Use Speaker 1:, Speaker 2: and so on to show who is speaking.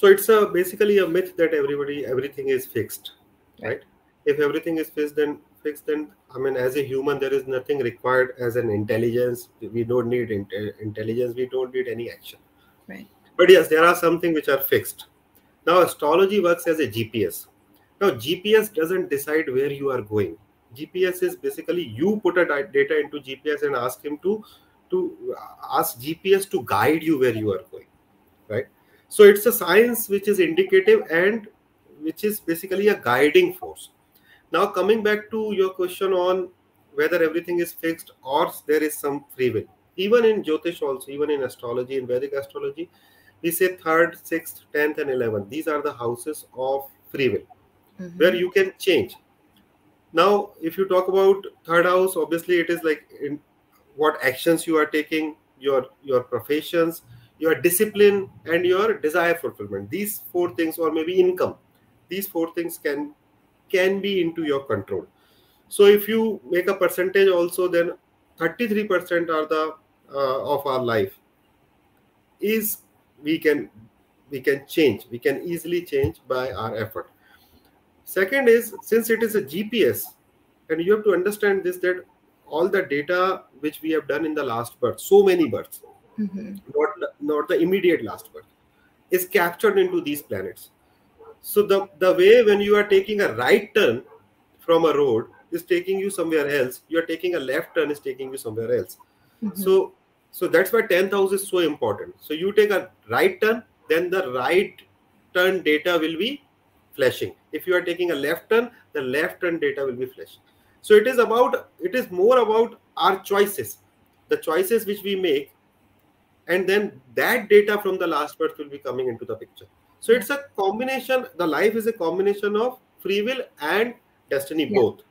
Speaker 1: so it's a basically a myth that everybody everything is fixed right? If everything is fixed then fixed then i mean as a human there is nothing required as an intelligence. We don't need intelligence. We don't need any action.
Speaker 2: Right.
Speaker 1: But yes there are something which are fixed. Now astrology works as a gps now gps doesn't decide where you are going. Gps is basically you put a data into gps and ask him to to ask gps to guide you where you are going right so it's a science which is indicative and which is basically a guiding force. Now coming back to your question on whether everything is fixed or there is some free will. Even in jyotish also even in astrology in vedic astrology we say third sixth 10th and 11th these are the houses of free will mm-hmm. where you can change. Now if you talk about third house obviously it is like in what actions you are taking your your professions your discipline and your desire fulfillment. These four things or maybe income these four things can can be into your control. So if you make a percentage also then 33% are the uh, of our life is we can we can change we can easily change by our effort. Second is since it is a gps and you have to understand this that all the data which we have done in the last birth so many births mm-hmm. not not the immediate last birth is captured into these planets. So the the way when you are taking a right turn from a road is taking you somewhere else. You are taking a left turn is taking you somewhere else. Mm-hmm. so so that's why 10th house is so important. So you take a right turn then the right turn data will be flashing. If you are taking a left turn the left turn data will be flashing. So it is about it is more about our choices. The choices which we make and then that data from the last birth will be coming into the picture so it's a combination the life is a combination of free will and destiny yeah. both